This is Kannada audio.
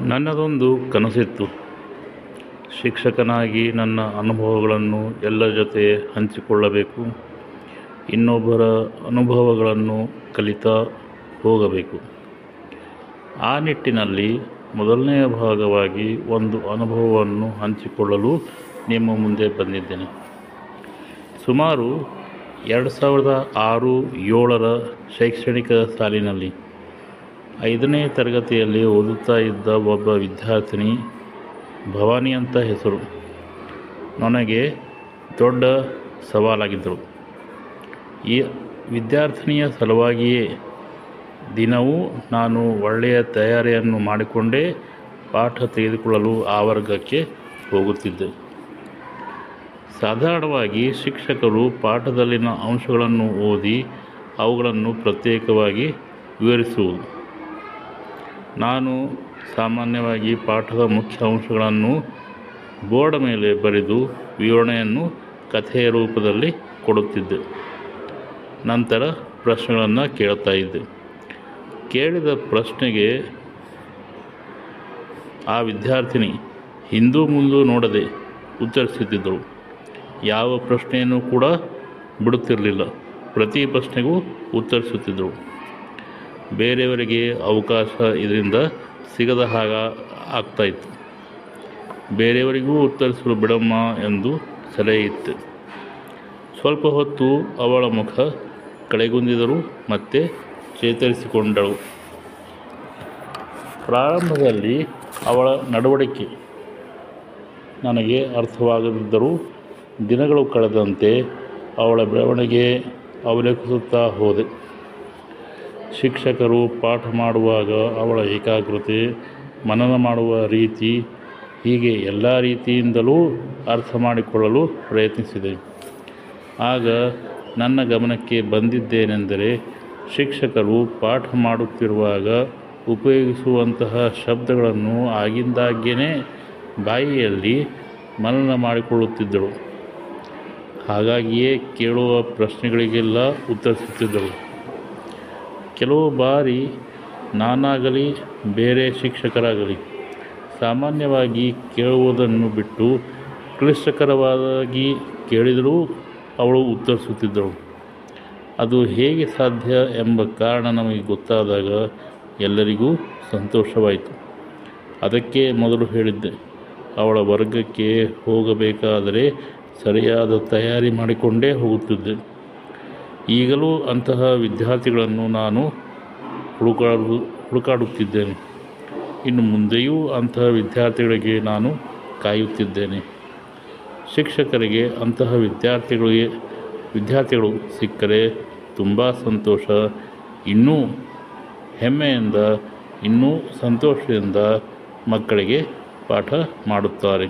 ನನ್ನದೊಂದು ಕನಸಿತ್ತು. ಶಿಕ್ಷಕನಾಗಿ ನನ್ನ ಅನುಭವಗಳನ್ನು ಎಲ್ಲರ ಜೊತೆ ಹಂಚಿಕೊಳ್ಳಬೇಕು. ಇನ್ನೊಬ್ಬರ ಅನುಭವಗಳನ್ನು ಕಲಿತಾ ಹೋಗಬೇಕು. ಆ ನಿಟ್ಟಿನಲ್ಲಿ ಮೊದಲನೆಯ ಭಾಗವಾಗಿ ಒಂದು ಅನುಭವವನ್ನು ಹಂಚಿಕೊಳ್ಳಲು ನಿಮ್ಮ ಮುಂದೆ ಬಂದಿದ್ದೇನೆ. ಸುಮಾರು ಎರಡು ಸಾವಿರದ ಆರು ಏಳರ ಶೈಕ್ಷಣಿಕ ಸಾಲಿನಲ್ಲಿ ಐದನೇ ತರಗತಿಯಲ್ಲಿ ಓದುತ್ತಾ ಇದ್ದ ಒಬ್ಬ ವಿದ್ಯಾರ್ಥಿನಿ ಭವಾನಿ ಅಂತ ಹೆಸರು. ನನಗೆ ದೊಡ್ಡ ಸವಾಲಾಗಿದ್ದರು ಈ ವಿದ್ಯಾರ್ಥಿನಿಯ ಸಲುವಾಗಿಯೇ ದಿನವೂ ನಾನು ಒಳ್ಳೆಯ ತಯಾರಿಯನ್ನು ಮಾಡಿಕೊಂಡೇ ಪಾಠ ತೆಗೆದುಕೊಳ್ಳಲು ಆ ವರ್ಗಕ್ಕೆ ಹೋಗುತ್ತಿದ್ದೆ. ಸಾಧಾರಣವಾಗಿ ಶಿಕ್ಷಕರು ಪಾಠದಲ್ಲಿನ ಅಂಶಗಳನ್ನು ಓದಿ ಅವುಗಳನ್ನು ಪ್ರತ್ಯೇಕವಾಗಿ ವಿವರಿಸುವುದು. ನಾನು ಸಾಮಾನ್ಯವಾಗಿ ಪಾಠದ ಮುಖ್ಯ ಅಂಶಗಳನ್ನು ಬೋರ್ಡ್ ಮೇಲೆ ಬರೆದು ವಿವರಣೆಯನ್ನು ಕಥೆಯ ರೂಪದಲ್ಲಿ ಕೊಡುತ್ತಿದ್ದೆ. ನಂತರ ಪ್ರಶ್ನೆಗಳನ್ನು ಕೇಳ್ತಾ ಇದ್ದೆ. ಕೇಳಿದ ಪ್ರಶ್ನೆಗೆ, ಆ ವಿದ್ಯಾರ್ಥಿನಿ ಹಿಂದೂ ಮುಂದೂ ನೋಡದೆ ಉತ್ತರಿಸುತ್ತಿದ್ದರು ಯಾವ ಪ್ರಶ್ನೆಯನ್ನು ಕೂಡ ಬಿಡುತ್ತಿರಲಿಲ್ಲ. ಪ್ರತಿ ಪ್ರಶ್ನೆಗೂ ಉತ್ತರಿಸುತ್ತಿದ್ದರು ಬೇರೆಯವರಿಗೆ ಅವಕಾಶ ಇದರಿಂದ ಸಿಗದ ಹಾಗ ಆಗ್ತಾಯಿತ್ತು ಬೇರೆಯವರಿಗೂ ಉತ್ತರಿಸಲು ಬಿಡಮ್ಮ ಎಂದು ಸಲಹೆ ಇತ್ತು. ಸ್ವಲ್ಪ ಹೊತ್ತು ಅವಳ ಮುಖ ಕಳೆಗುಂದಿದರು ಮತ್ತೆ ಚೇತರಿಸಿಕೊಂಡಳು. ಪ್ರಾರಂಭದಲ್ಲಿ ಅವಳ ನಡವಳಿಕೆ ನನಗೆ ಅರ್ಥವಾಗದಿದ್ದರೂ ದಿನಗಳು ಕಳೆದಂತೆ ಅವಳ ಬೆಳವಣಿಗೆ ಅವಲೋಕಿಸುತ್ತಾ ಹೋದೆ. ಶಿಕ್ಷಕರು ಪಾಠ ಮಾಡುವಾಗ ಅವಳ ಏಕಾಗ್ರತೆ, ಮನನ ಮಾಡುವ ರೀತಿ ಹೀಗೆ ಎಲ್ಲ ರೀತಿಯಿಂದಲೂ ಅರ್ಥ ಮಾಡಿಕೊಳ್ಳಲು ಪ್ರಯತ್ನಿಸಿದೆ. ಆಗ ನನ್ನ ಗಮನಕ್ಕೆ ಬಂದಿದ್ದೇನೆಂದರೆ ಶಿಕ್ಷಕರು ಪಾಠ ಮಾಡುತ್ತಿರುವಾಗ ಉಪಯೋಗಿಸುವಂತಹ ಶಬ್ದಗಳನ್ನು ಆಗಿಂದಾಗ್ಯೇ ಬಾಯಿಯಲ್ಲಿ ಮನನ ಮಾಡಿಕೊಳ್ಳುತ್ತಿದ್ದಳು ಹಾಗಾಗಿಯೇ ಕೇಳುವ ಪ್ರಶ್ನೆಗಳಿಗೆಲ್ಲ ಉತ್ತರಿಸುತ್ತಿದ್ದಳು ಕೆಲವು ಬಾರಿ ನಾನಾಗಲಿ, ಬೇರೆ ಶಿಕ್ಷಕರಾಗಲಿ, ಸಾಮಾನ್ಯವಾಗಿ ಕೇಳುವುದನ್ನು ಬಿಟ್ಟು ಕ್ಲಿಷ್ಟಕರವಾಗಿ ಕೇಳಿದರೂ ಅವಳು ಉತ್ತರಿಸುತ್ತಿದ್ದಳು. ಅದು ಹೇಗೆ ಸಾಧ್ಯ ಎಂಬ ಕಾರಣ ನಮಗೆ ಗೊತ್ತಾದಾಗ ಎಲ್ಲರಿಗೂ ಸಂತೋಷವಾಯಿತು. ಅದಕ್ಕೆ ಮೊದಲು ಹೇಳಿದ್ದೆ, ಅವಳ ವರ್ಗಕ್ಕೆ ಹೋಗಬೇಕಾದರೆ ಸರಿಯಾದ ತಯಾರಿ ಮಾಡಿಕೊಂಡೇ ಹೋಗುತ್ತಿದ್ದೆ. ಈಗಲೂ ಅಂತಹ ವಿದ್ಯಾರ್ಥಿಗಳನ್ನು ನಾನು ಹುಡುಕಾಡು ಹುಡುಕಾಡುತ್ತಿದ್ದೇನೆ. ಇನ್ನು ಮುಂದೆಯೂ ಅಂತಹ ವಿದ್ಯಾರ್ಥಿಗಳಿಗೆ ನಾನು ಕಾಯುತ್ತಿದ್ದೇನೆ. ಶಿಕ್ಷಕರಿಗೆ ಅಂತಹ ವಿದ್ಯಾರ್ಥಿಗಳಿಗೆ, ವಿದ್ಯಾರ್ಥಿಗಳು ಸಿಕ್ಕರೆ ತುಂಬ ಸಂತೋಷ. ಇನ್ನೂ ಹೆಮ್ಮೆಯಿಂದ, ಇನ್ನೂ ಸಂತೋಷದಿಂದ ಮಕ್ಕಳಿಗೆ ಪಾಠ ಮಾಡುತ್ತಾರೆ.